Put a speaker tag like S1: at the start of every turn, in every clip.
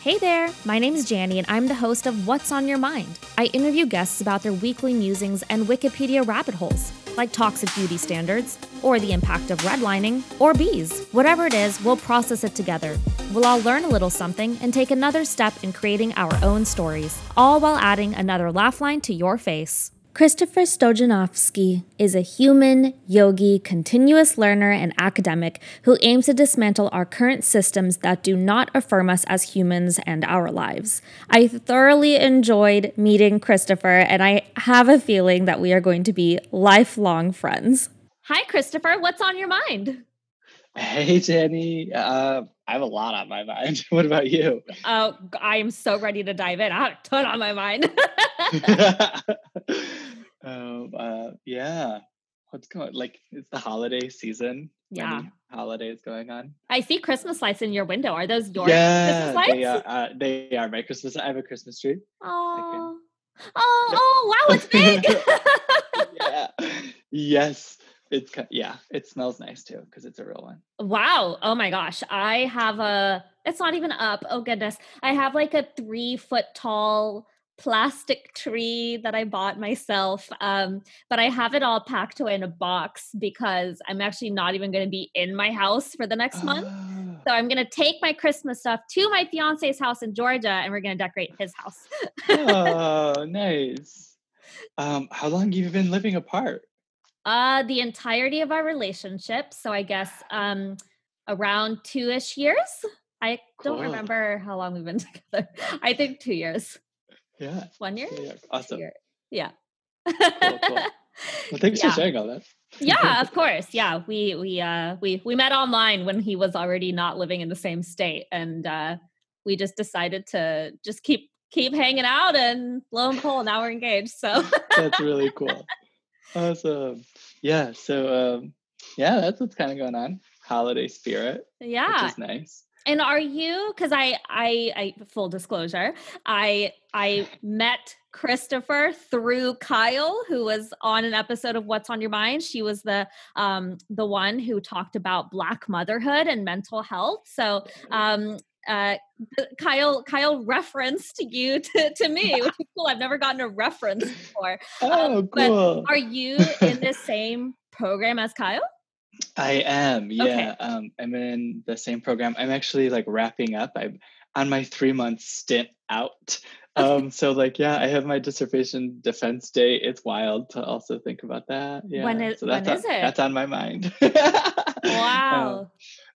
S1: Hey there, my name is Jani, and I'm the host of What's on Your Mind. I interview guests about their weekly musings and Wikipedia rabbit holes, like toxic beauty standards, or the impact of redlining, or bees. Whatever it is, we'll process it together. We'll all learn a little something and take another step in creating our own stories, all while adding another laugh line to your face. Christopher Stojanovsky is a human, yogi, continuous learner, and academic who aims to dismantle our current systems that do not affirm us as humans and our lives. I thoroughly enjoyed meeting Christopher, and I have a feeling that we are going to be lifelong friends. Hi, Christopher. What's on your mind?
S2: Hey, Jenny. Uh, I have a lot on my mind. What about you?
S1: Oh, I am so ready to dive in. I have a ton on my mind.
S2: uh, yeah. What's going? Like, it's the holiday season.
S1: Yeah.
S2: Holidays going on.
S1: I see Christmas lights in your window. Are those your
S2: yeah,
S1: Christmas lights?
S2: They are, uh, they are my Christmas. I have a Christmas tree.
S1: Oh. Oh, oh, wow, it's big.
S2: yeah. Yes. It's yeah, it smells nice too because it's a real one.
S1: Wow. Oh my gosh. I have a it's not even up. Oh goodness. I have like a three foot tall plastic tree that I bought myself. Um, but I have it all packed away in a box because I'm actually not even going to be in my house for the next month.
S2: Ah.
S1: So I'm going to take my Christmas stuff to my fiance's house in Georgia and we're going to decorate his house.
S2: oh, nice. Um, how long have you been living apart?
S1: Uh, the entirety of our relationship. So I guess um, around two ish years. I don't remember how long we've been together. I think two years.
S2: Yeah.
S1: One year?
S2: Yeah, awesome.
S1: year- Yeah.
S2: Cool, cool. Well, thanks
S1: Yeah.
S2: for sharing all that.
S1: yeah, of course. Yeah. We we uh we we met online when he was already not living in the same state. And uh we just decided to just keep keep hanging out and lo and behold, now we're engaged. So
S2: That's really cool. Awesome. Yeah. So, um, yeah, that's what's kind of going on. Holiday spirit,
S1: yeah.
S2: which is nice.
S1: And are you because I, I I full disclosure, I I met Christopher through Kyle, who was on an episode of What's on Your Mind. She was the um the one who talked about black motherhood and mental health. So um uh Kyle Kyle referenced you to, to me, which is cool. I've never gotten a reference before.
S2: Oh,
S1: but
S2: cool.
S1: Are you in the same program as Kyle?
S2: I am.
S1: Okay.
S2: Yeah. Um, I'm in the same program. I'm actually like wrapping up. I'm on my three month stint out. Um, so like, yeah, I have my dissertation defense day. It's wild to also think about that. Yeah.
S1: When is-
S2: so
S1: when
S2: that's
S1: is
S2: on,
S1: it?
S2: That's on my mind.
S1: Wow.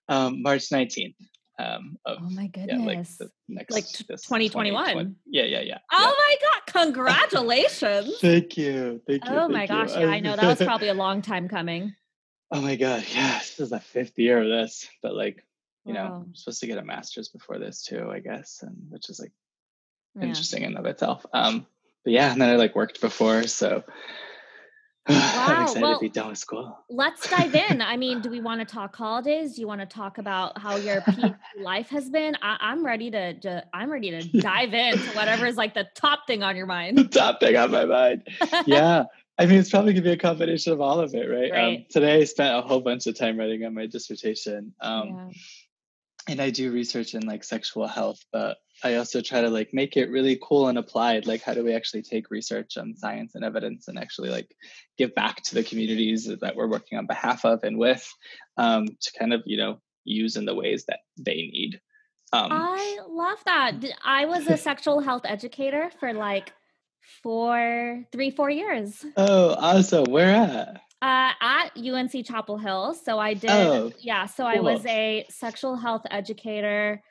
S2: Um, um, March 19th. Um, of,
S1: oh my
S2: yeah, like
S1: goodness.
S2: next,
S1: Like t- 2021?
S2: 2020 Yeah, yeah, yeah.
S1: Oh
S2: yeah.
S1: my god, congratulations.
S2: Thank you. Thank you.
S1: oh my
S2: thank you.
S1: gosh, yeah, I know that was probably a long time coming.
S2: Oh my god, yeah, this is the fifth year of this, but like, you know, I'm supposed to get a master's before this too, I guess, and which is like
S1: Yeah.
S2: interesting in and of itself. Um, but yeah, and then I like worked before, so
S1: Wow,
S2: I'm excited
S1: well-
S2: to be done with school.
S1: Let's dive in. I mean, do we want to talk holidays? Do you want to talk about how your PhD life has been? I, I'm ready to, to I'm ready to dive into whatever is like the top thing on your mind.
S2: The top thing on my mind. Yeah. I mean, it's probably gonna be a combination of all of it, right? Um, today I spent a whole bunch of time writing on my dissertation. Um,
S1: Yeah.
S2: and I do research in like sexual health, but I also try to like make it really cool and applied. Like, how do we actually take research and science and evidence and actually like give back to the communities that we're working on behalf of and with um, to kind of, you know, use in the ways that they need. Um,
S1: I love that. I was a sexual health educator for like four, three, four years.
S2: oh, awesome. Where at?
S1: Uh, at UNC Chapel Hill. So I did,
S2: Oh,
S1: yeah. So I was a sexual health educator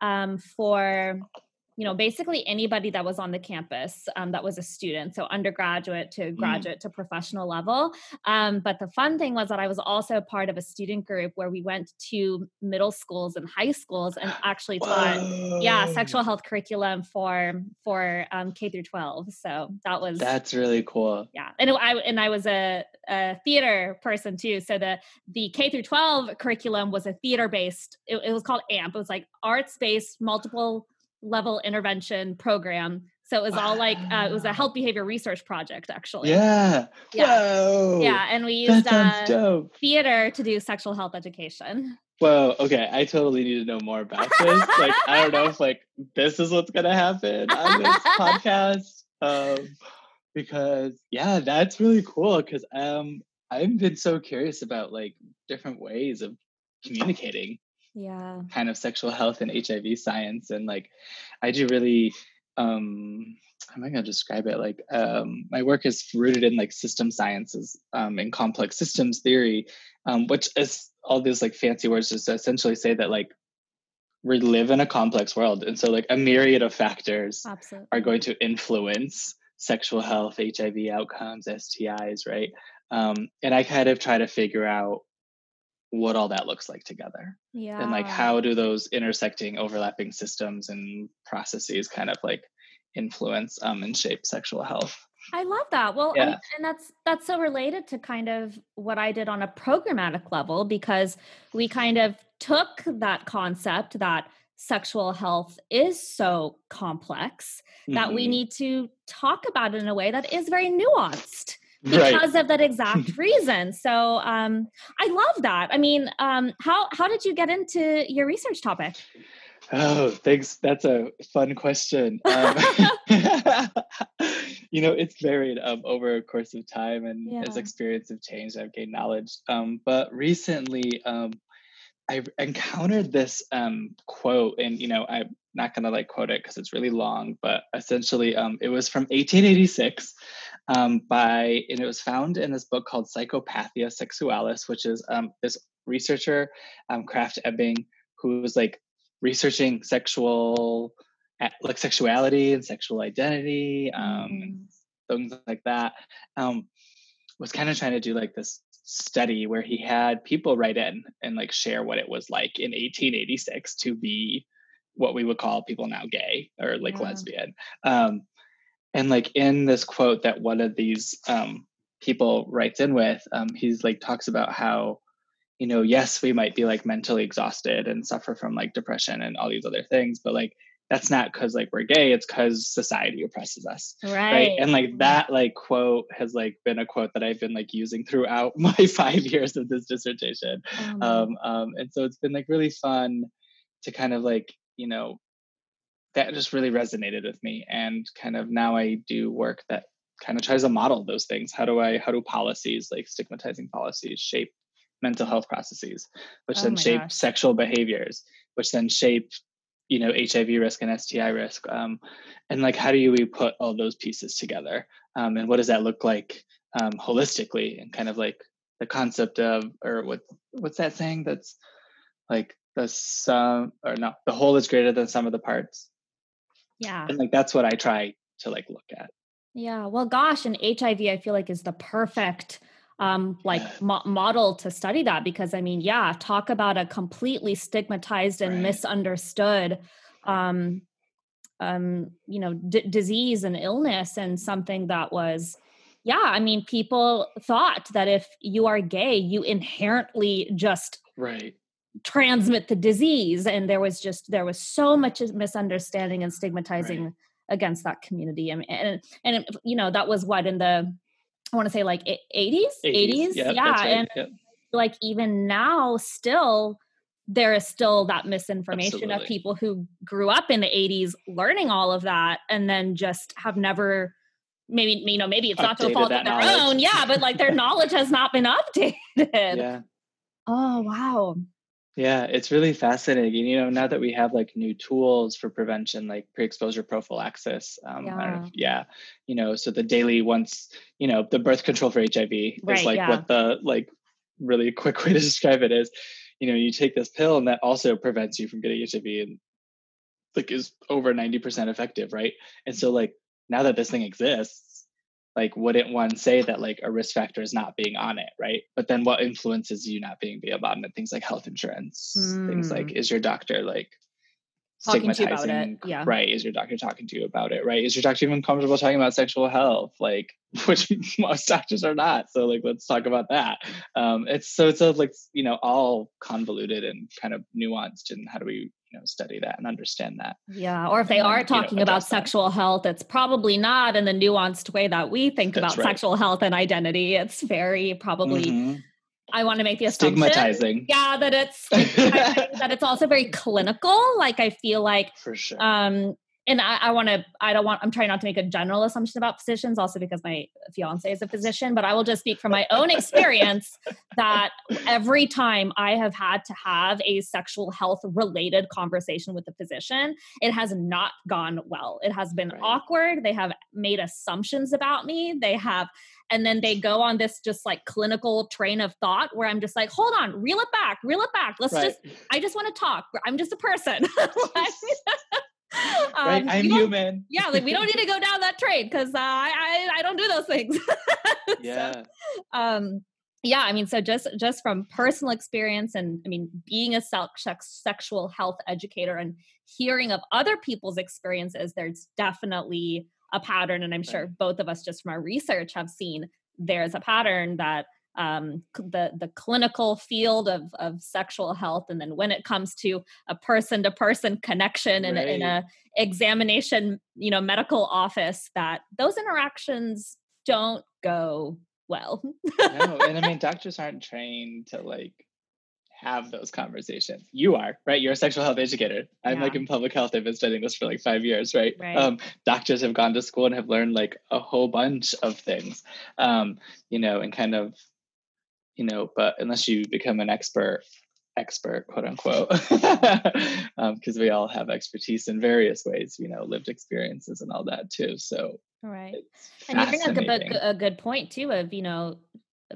S1: um, for, you know, basically anybody that was on the campus um, that was a student. So undergraduate to graduate to professional level. Um, but the fun thing was that I was also part of a student group where we went to middle schools and high schools and actually taught yeah sexual health curriculum for for um, k through 12 so that was
S2: That's really cool.
S1: yeah and i and i was a, a theater person too so the the k through 12 curriculum was a theater based it, it was called amp it was like arts based multiple level intervention program so it was all like uh, it was a health behavior research project actually
S2: Yeah.
S1: Yeah.
S2: Whoa.
S1: yeah and we used uh, theater to do sexual health education
S2: Well, okay, I totally need to know more about this. like, I don't know if like this is what's gonna happen on this podcast. Um, because yeah, that's really cool. Because um, I've been so curious about like different ways of communicating.
S1: Yeah.
S2: Kind of sexual health and HIV science, and like, I do really um how am I going to describe it? Like, um, my work is rooted in like system sciences um, and complex systems theory, um, which is all these like fancy words just essentially say that like we live in a complex world, and so like a myriad of factors
S1: Absolutely.
S2: are going to influence sexual health, HIV outcomes, STIs, right? Um, and I kind of try to figure out what all that looks like together
S1: Yeah.
S2: and like how do those intersecting overlapping systems and processes kind of like influence um, and shape sexual health
S1: I love that. Well, and,
S2: Yeah.
S1: and that's that's so related to kind of what I did on a programmatic level because we kind of took that concept that sexual health is so complex that we
S2: Mhm.
S1: need to talk about it in a way that is very nuanced
S2: right
S1: because of that exact reason. So um, I love that. I mean, um, how how did you get into your research topic?
S2: oh thanks that's a fun question um, you know it's varied um, over a course of time and as
S1: Yeah.
S2: experience have changed i've gained knowledge um, but recently um, i encountered this um, quote and you know i'm not going to like quote it because it's really long but essentially um, it was from 1886 um, by and it was found in this book called psychopathia sexualis which is um, this researcher um, Krafft-Ebing who was like researching sexual like sexuality and sexual identity um,
S1: Mm.
S2: things like that um, was kind of trying to do like this study where he had people write in and like share what it was like in 1886 to be what we would call people now gay or like
S1: Yeah.
S2: lesbian um, and like in this quote that one of these um, people writes in with um, he's like talks about how you know yes we might be like mentally exhausted and suffer from like depression and all these other things but like that's not because like we're gay it's because society oppresses us
S1: Right.
S2: right. And like that like quote has like been a quote that i've been like using throughout my five years of this dissertation.
S1: My
S2: um, um and so it's been like really fun to kind of like you know that just really resonated with me and kind of now i do work that kind of tries to model those things. How do i how do policies like stigmatizing policies shape mental health processes which
S1: Oh
S2: then shape
S1: gosh.
S2: sexual behaviors which then shape you know hiv risk and sti risk um, and like how do we put all those pieces together? Um, and what does that look like um, holistically? And kind of like the concept of or what what's that saying that's like the sum or no the whole is greater than sum of the parts
S1: yeah.
S2: and like that's what i try to like look at
S1: Yeah. Well, gosh, and HIV, I feel like is the perfect um like mo- model to study that because I mean, yeah, talk about a completely stigmatized and
S2: Right.
S1: misunderstood um um you know d- disease and illness and something that was yeah, I mean, people thought that if you are gay, you inherently just
S2: right
S1: transmit the disease and there was just there was so much misunderstanding and stigmatizing against that community and and, and you know that was what in the i want to say like e- 80s 80s,
S2: yeah,
S1: yeah
S2: right.
S1: and like even now still there is still that misinformation of people who grew up in the 80s learning all of that and then just have never maybe you know maybe it's not to a fault of their
S2: knowledge.
S1: own yeah but like their knowledge has not been updated.
S2: Yeah.
S1: Oh wow
S2: Yeah, it's really fascinating. You know, now that we have like new tools for prevention, like pre-exposure prophylaxis, um, know if- yeah, you know, so the daily once, you know, the birth control for HIV
S1: Right,
S2: is like
S1: yeah.
S2: what the like really quick way to describe it is, you know, you take this pill and that also prevents you from getting HIV and like is over 90% effective, right? And so like now that this thing exists, like wouldn't one say that like a risk factor is not being on it right? But then what influences you not being be on it? Things like health insurance things like is your doctor like
S1: Hmm. Talking to you about it,
S2: stigmatizing
S1: yeah.
S2: right is your doctor talking to you about it right? Is your doctor even comfortable talking about sexual health? Like which most doctors are not so like let's talk about that. Um it's so it's a, like you know all convoluted and kind of nuanced and how do we you know study that and understand that
S1: Yeah, or if they
S2: and
S1: are
S2: you know,
S1: talking about
S2: address that.
S1: sexual health, it's probably not in the nuanced way that we think
S2: That's
S1: about
S2: right.
S1: sexual health and identity. It's very probably
S2: Mhm.
S1: I want to make the assumption,
S2: stigmatizing.
S1: Yeah, that it's that it's also very clinical. Like I feel like
S2: for sure.
S1: Um, and I, I want to, I don't want, I'm trying not to make a general assumption about physicians, also because my fiance is a physician, but I will just speak from my own experience that every time I have had to have a sexual health related conversation with a physician, it has not gone well. It has been right. awkward. They have made assumptions about me. They have, and then they go on this just like clinical train of thought where I'm just like, hold on, reel it back, reel it back. Let's right. just, I just want to talk. I'm just a person.
S2: um, right? I'm human.
S1: Yeah, like we don't need to go down that train because uh, I, I I don't do those things.
S2: yeah. So,
S1: um. Yeah, I mean, so just just from personal experience, and I mean, being a sexual health educator and hearing of other people's experiences, there's definitely a pattern, and I'm sure both of us, just from our research, have seen there's a pattern that um, the the clinical field of of sexual health, and then when it comes to a person to person connection in, right. a, in a examination, you know, medical office, that those interactions don't go well.
S2: no, and I mean, doctors aren't trained to like have those conversations. You are, right? You're a sexual health educator. I'm yeah. like in public health. I've been studying this for like five years, right?
S1: right?
S2: Um, doctors have gone to school and have learned like a whole bunch of things, um, you know, and kind of you know, but unless you become an expert, expert, quote unquote, because um, we all have expertise in various ways, you know, lived experiences and all that too. So,
S1: right. And you bring up a, a good point too of, you know,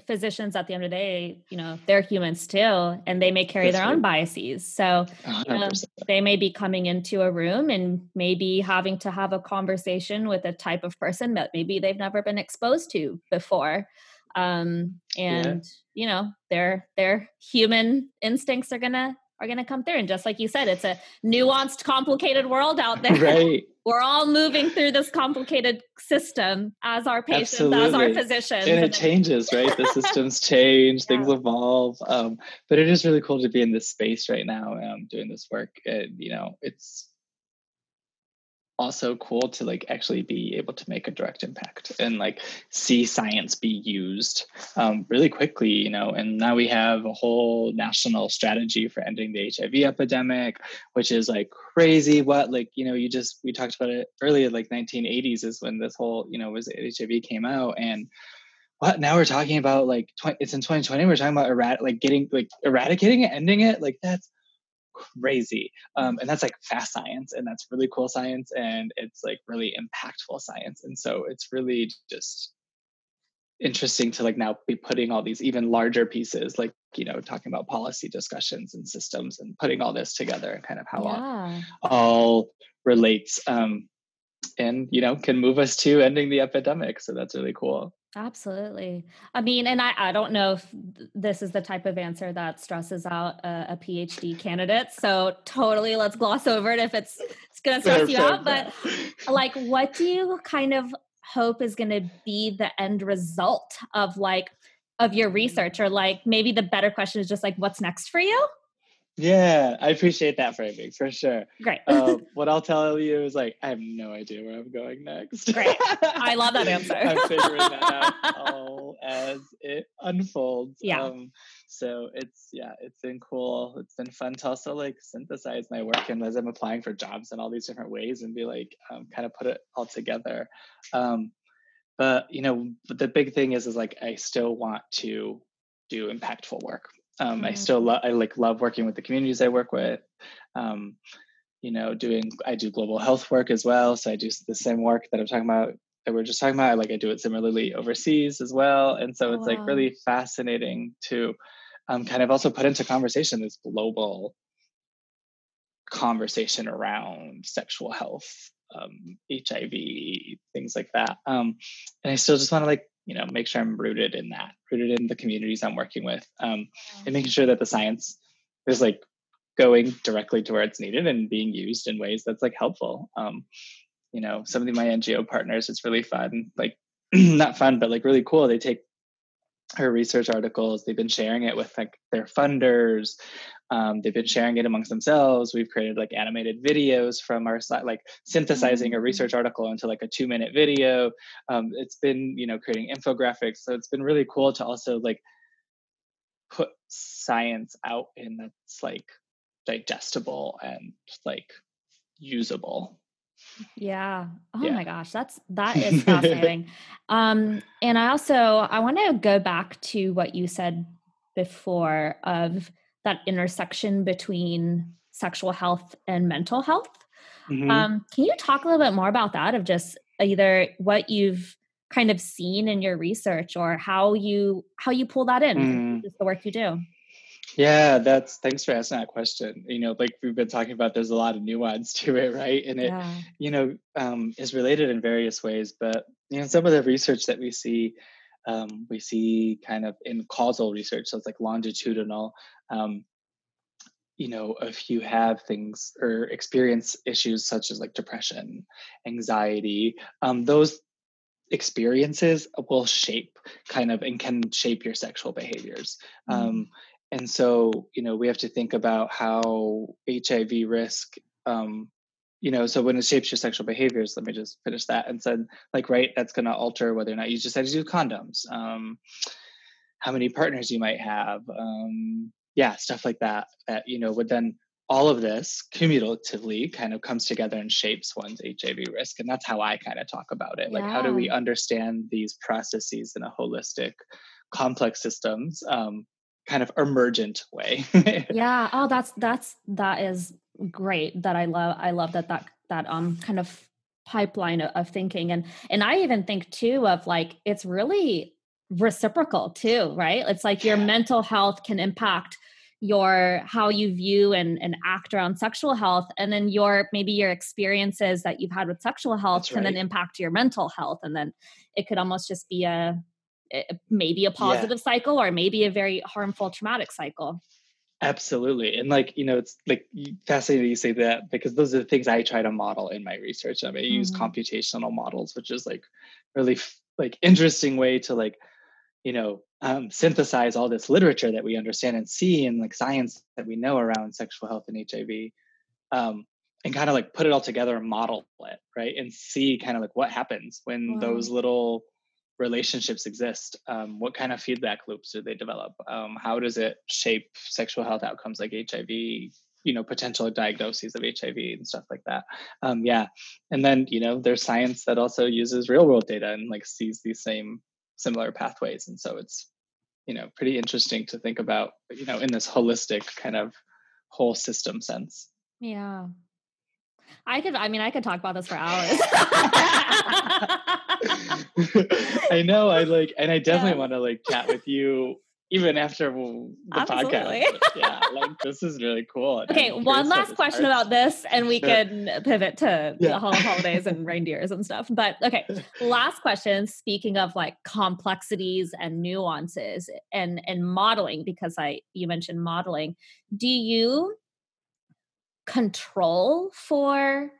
S1: physicians at the end of the day, you know, they're humans too, and they may carry That's their true. own biases. So you know, they may be coming into a room and maybe having to have a conversation with a type of person that maybe they've never been exposed to before um, and yeah. you know their their human instincts are gonna are gonna come through and just like you said it's a nuanced complicated world out there
S2: right
S1: we're all moving through this complicated system as our patients Absolutely. as our physicians
S2: and it changes right the systems change yeah. things evolve um, but it is really cool to be in this space right now um, doing this work and you know it's also cool to like actually be able to make a direct impact and like see science be used um, really quickly you know and now we have a whole national strategy for ending the hiv epidemic which is like crazy. What like you know you just we talked about it earlier like 1980s is when this whole you know was hiv came out and what now we're talking about like 20, it's in 2020 we're talking about erat- like getting like eradicating it ending it? Like that's crazy. Um, and that's like fast science, and that's really cool science, and it's like really impactful science. And so it's really just interesting to like now be putting all these even larger pieces, like you know, talking about policy discussions and systems, and putting all this together, and kind of how yeah. all, all relates. Um, and you know can move us to ending the epidemic so that's really cool
S1: Absolutely. I mean, and I, I don't know if this is the type of answer that stresses out a, a PhD candidate. So totally let's gloss over it if it's it's gonna stress you out. But like what do you kind of hope is gonna be the end result of like of your research? Or like maybe the better question is just like what's next for you?
S2: Yeah, I appreciate that framing for sure.
S1: Great.
S2: uh, what I'll tell you is like I have no idea where I'm going next.
S1: Great. I love that answer.
S2: I'm figuring that out all as it unfolds.
S1: Yeah.
S2: Um, so it's yeah, it's been cool. It's been fun to also like synthesize my work and as I'm applying for jobs in all these different ways and be like um, kind of put it all together. Um, but you know, the big thing is is like I still want to do impactful work um, mm-hmm. I still love I like love working with the communities I work with. Um, you know, doing I do global health work as well. So I do the same work that I'm talking about that we are just talking about. I, like I do it similarly overseas as well. And so oh, it's wow. like really fascinating to um, kind of also put into conversation this global conversation around sexual health, um, HIV, things like that. Um, and I still just want to like you know make sure i'm rooted in that rooted in the communities i'm working with um, and making sure that the science is like going directly to where it's needed and being used in ways that's like helpful. Um, you know some of my ngo partners it's really fun like not fun but like really cool. They take her research articles they've been sharing it with like their funders um, they've been sharing it amongst themselves. We've created like animated videos from our site like synthesizing a research mm. article into like a two minute video. Um, it's been you know creating infographics so it's been really cool to also like put science out in that's like digestible and like usable.
S1: Yeah. Oh yeah. my gosh that's that is fascinating. Um and i also i want to go back to what you said before of that intersection between sexual health and mental health mm-hmm. um can you talk a little bit more about that of just either what you've kind of seen in your research or how you how you pull that in mm. the work you do
S2: yeah that's thanks for asking that question you know like we've been talking about there's a lot of nuance to it right and it yeah. you know um, is related in various ways but you know some of the research that we see um, we see kind of in causal research so it's like longitudinal um, you know if you have things or experience issues such as like depression anxiety um, those experiences will shape kind of and can shape your sexual behaviors mm-hmm. um, and so you know we have to think about how hiv risk um, you know so when it shapes your sexual behaviors let me just finish that and said like right that's going to alter whether or not you decide to use condoms um, how many partners you might have um, yeah stuff like that that you know would then all of this cumulatively kind of comes together and shapes one's hiv risk and that's how i kind of talk about it yeah. like how do we understand these processes in a holistic complex systems um, kind of emergent way
S1: yeah oh that's that's that is great that i love i love that that that um kind of pipeline of, of thinking and and i even think too of like it's really reciprocal too right? It's like your mental health can impact your how you view and, and act around sexual health and then your maybe your experiences that you've had with sexual health can then impact your mental health and then it could almost just be a, a maybe a positive yeah. cycle or maybe a very harmful traumatic cycle
S2: absolutely and like you know it's like fascinating that you say that because those are the things i try to model in my research i mean i mm-hmm. use computational models which is like really like interesting way to like you know um, synthesize all this literature that we understand and see and like science that we know around sexual health and hiv um, and kind of like put it all together and model it right and see kind of like what happens when wow. those little relationships exist um, what kind of feedback loops do they develop? Um, how does it shape sexual health outcomes like hiv you know potential diagnoses of hiv and stuff like that? Um, yeah and then you know there's science that also uses real world data and like sees these same similar pathways and so it's you know pretty interesting to think about you know in this holistic kind of whole system sense.
S1: Yeah. I could i mean i could talk about this for hours
S2: i know i like and i definitely yeah. want to like chat with you even after the Absolutely. podcast. yeah, like this is really cool.
S1: Okay, one last question about this, and we can pivot to yeah. the holidays and reindeers and stuff. But okay, last question. Speaking of like complexities and nuances and and modeling, because I you mentioned modeling, do you control for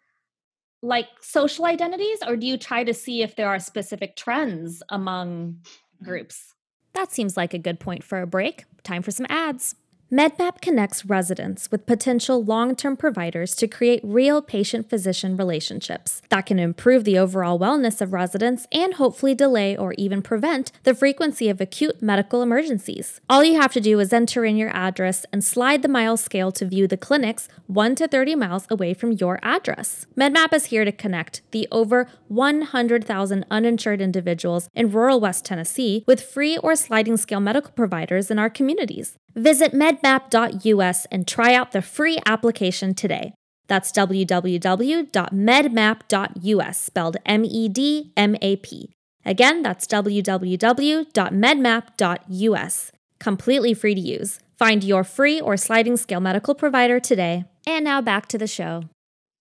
S1: like social identities, or do you try to see if there are specific trends among groups? That seems like a good point for a break. Time for some ads. MedMap connects residents with potential long term providers to create real patient physician relationships that can improve the overall wellness of residents and hopefully delay or even prevent the frequency of acute medical emergencies. All you have to do is enter in your address and slide the mile scale to view the clinics 1 to 30 miles away from your address. MedMap is here to connect the over 100,000 uninsured individuals in rural West Tennessee with free or sliding scale medical providers in our communities. Visit medmap.us and try out the free application today. That's www.medmap.us, spelled M E D M A P. Again, that's www.medmap.us. Completely free to use. Find your free or sliding scale medical provider today. And now back to the show.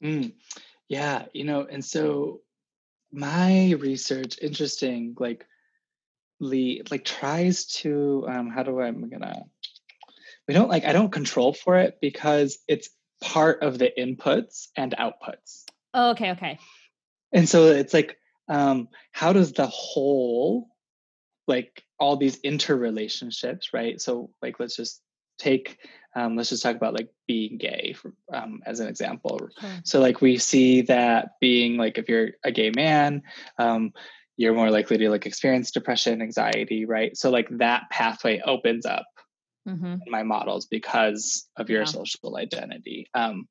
S2: Mm, yeah, you know, and so my research, interesting, like, like tries to um, how do I, I'm gonna we don't like i don't control for it because it's part of the inputs and outputs.
S1: Oh, okay okay.
S2: And so it's like um how does the whole like all these interrelationships right? So like let's just take um, let's just talk about like being gay for, um, as an example. Sure. so like we see that being like if you're a gay man um, you're more likely to like experience depression anxiety right? So like that pathway opens up mm-hmm. in my models because of your yeah. social identity. Um,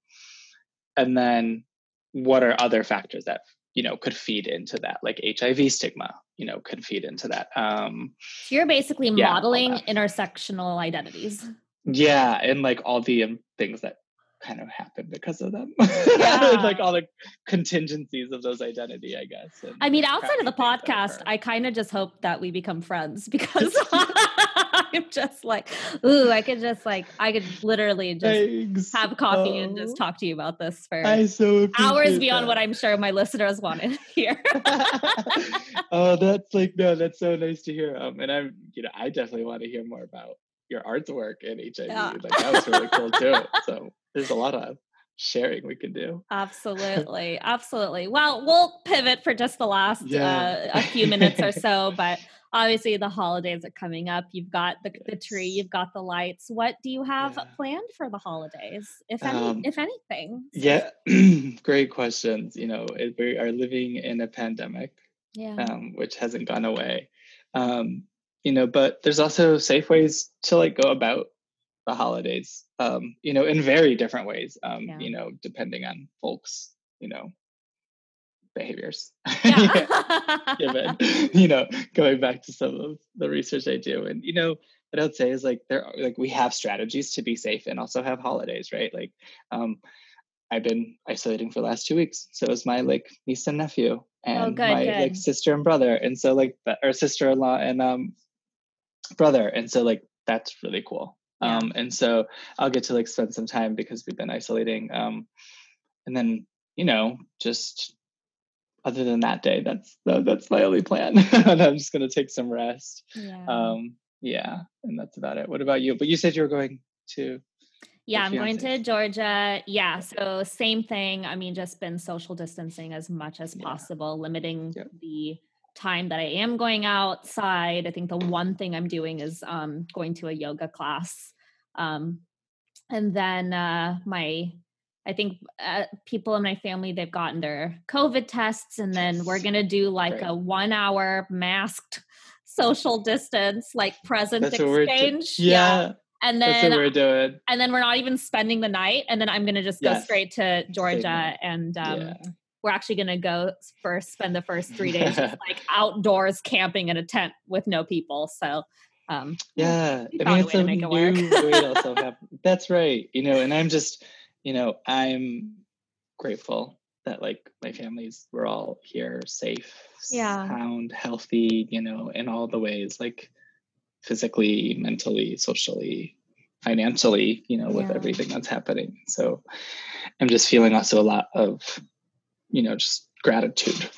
S2: and then what are other factors that you know could feed into that like hiv stigma you know could feed into that um
S1: so you're basically yeah, modeling intersectional identities
S2: yeah and like all the um, things that kind of happen because of them yeah. like all the contingencies of those identity i guess
S1: i mean outside of the podcast i kind of just hope that we become friends because I'm just like, ooh, I could just like, I could literally just Thanks. have coffee oh, and just talk to you about this for
S2: so
S1: hours beyond that. what I'm sure my listeners wanted to hear.
S2: oh, that's like, no, that's so nice to hear. Um, and I'm, you know, I definitely want to hear more about your artwork and HIV. Yeah. Like that was really cool too. So there's a lot of sharing we can do.
S1: Absolutely. Absolutely. Well, we'll pivot for just the last yeah. uh, a few minutes or so, but obviously the holidays are coming up. You've got the, the tree, you've got the lights. What do you have yeah. planned for the holidays, if any, um, if anything?
S2: Yeah, great questions. You know, we are living in a pandemic, yeah, um, which hasn't gone away. Um, you know, but there's also safe ways to like go about the holidays. Um, you know, in very different ways. Um, yeah. You know, depending on folks, you know, behaviors. Yeah. given you know going back to some of the research i do. And you know what i would say is like there are, like we have strategies to be safe and also have holidays right? Like um i've been isolating for the last two weeks. So is my like niece and nephew oh, and oh, good, my good. like sister and brother. And so like or sister-in-law and um brother. And so like that's really cool. Yeah. um and so i'll get to like spend some time because we've been isolating um and then you know just other than that day, that's that's my only plan. and I'm just gonna take some rest. Yeah. Um, yeah, and that's about it. What about you? But you said you were going to.
S1: Yeah, I'm going to Georgia. Yeah, so same thing. I mean, just been social distancing as much as yeah. possible, limiting yep. the time that I am going outside. I think the one thing I'm doing is um, going to a yoga class. Um, and then uh, my I think uh, people in my family they've gotten their COVID tests, and then we're gonna do like a one hour masked social distance, like present That's exchange.
S2: yeah. yeah.
S1: And then
S2: we're doing.
S1: And then we're not even spending the night, and then I'm gonna just yes. go straight to Georgia, and um, yeah. we're actually gonna go first spend the first three days just like outdoors camping in a tent with no people. So um,
S2: yeah, I mean it's a, a new way also have. That's right, you know, and I'm just you know, I'm grateful that like my families were all here safe, yeah. sound, healthy, you know, in all the ways, like physically, mentally, socially, financially, you know, with yeah. everything that's happening. So I'm just feeling also a lot of, you know, just gratitude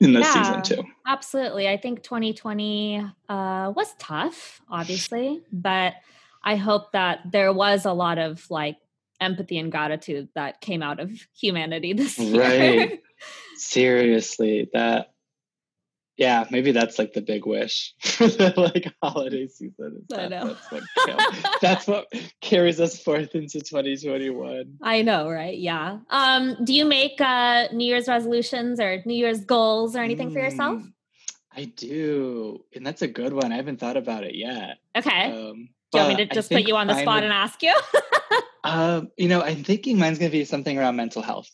S2: in this yeah, season too.
S1: Absolutely. I think 2020 uh, was tough, obviously, but I hope that there was a lot of like empathy and gratitude that came out of humanity this year. Right.
S2: Seriously, that yeah, maybe that's like the big wish for the like holiday season.
S1: I know.
S2: That's what, that's what carries us forth into 2021.
S1: I know, right? Yeah. Um, do you make uh New Year's resolutions or New Year's goals or anything mm, for yourself? Mm,
S2: I do. And that's a good one. I haven't thought about it yet.
S1: Okay. Um, do you want me to just put you on the spot of, and ask you?
S2: um, you know, I'm thinking mine's going to be something around mental health.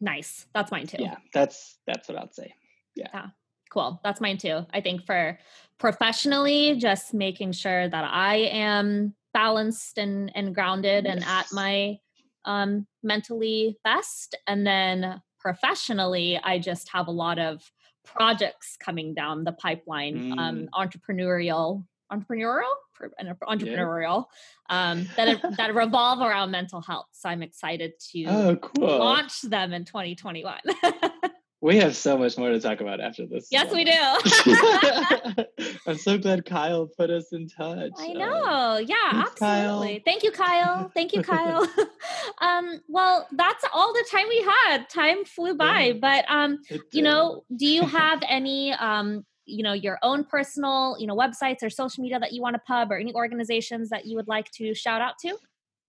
S1: Nice. That's mine too.
S2: Yeah, that's that's what I'd say. Yeah.
S1: Yeah. Cool. That's mine too. I think for professionally, just making sure that I am balanced and and grounded yes. and at my um mentally best and then professionally I just have a lot of projects coming down the pipeline um, mm. um entrepreneurial entrepreneurial entrepreneurial yeah. um, that that revolve around mental health. So I'm excited to
S2: oh, cool.
S1: launch them in 2021.
S2: we have so much more to talk about after this.
S1: Yes, we do.
S2: I'm so glad Kyle put us in touch.
S1: I know. Um, yeah, absolutely. Kyle. Thank you, Kyle. Thank you, Kyle. um, well, that's all the time we had. Time flew by, yeah, but um, you know, do you have any um you know your own personal you know websites or social media that you want to pub or any organizations that you would like to shout out to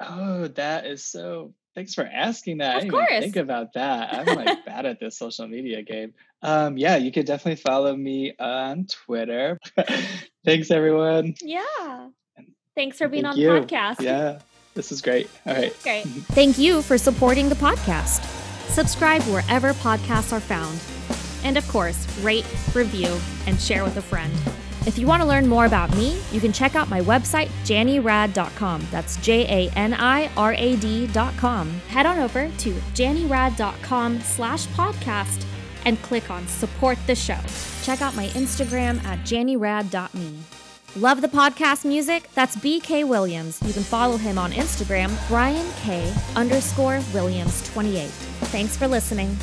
S2: oh that is so thanks for asking that
S1: of
S2: i
S1: course.
S2: think about that i'm like bad at this social media game um yeah you could definitely follow me on twitter thanks everyone
S1: yeah Thanks for being
S2: Thank
S1: on
S2: you.
S1: the podcast.
S2: Yeah, this is great. All right.
S1: Great. Thank you for supporting the podcast. Subscribe wherever podcasts are found. And of course, rate, review, and share with a friend. If you want to learn more about me, you can check out my website, janirad.com. That's J A N I R A D.com. Head on over to janirad.com slash podcast and click on support the show. Check out my Instagram at janirad.me. Love the podcast music? That's BK Williams. You can follow him on Instagram, Brian K underscore Williams 28. Thanks for listening.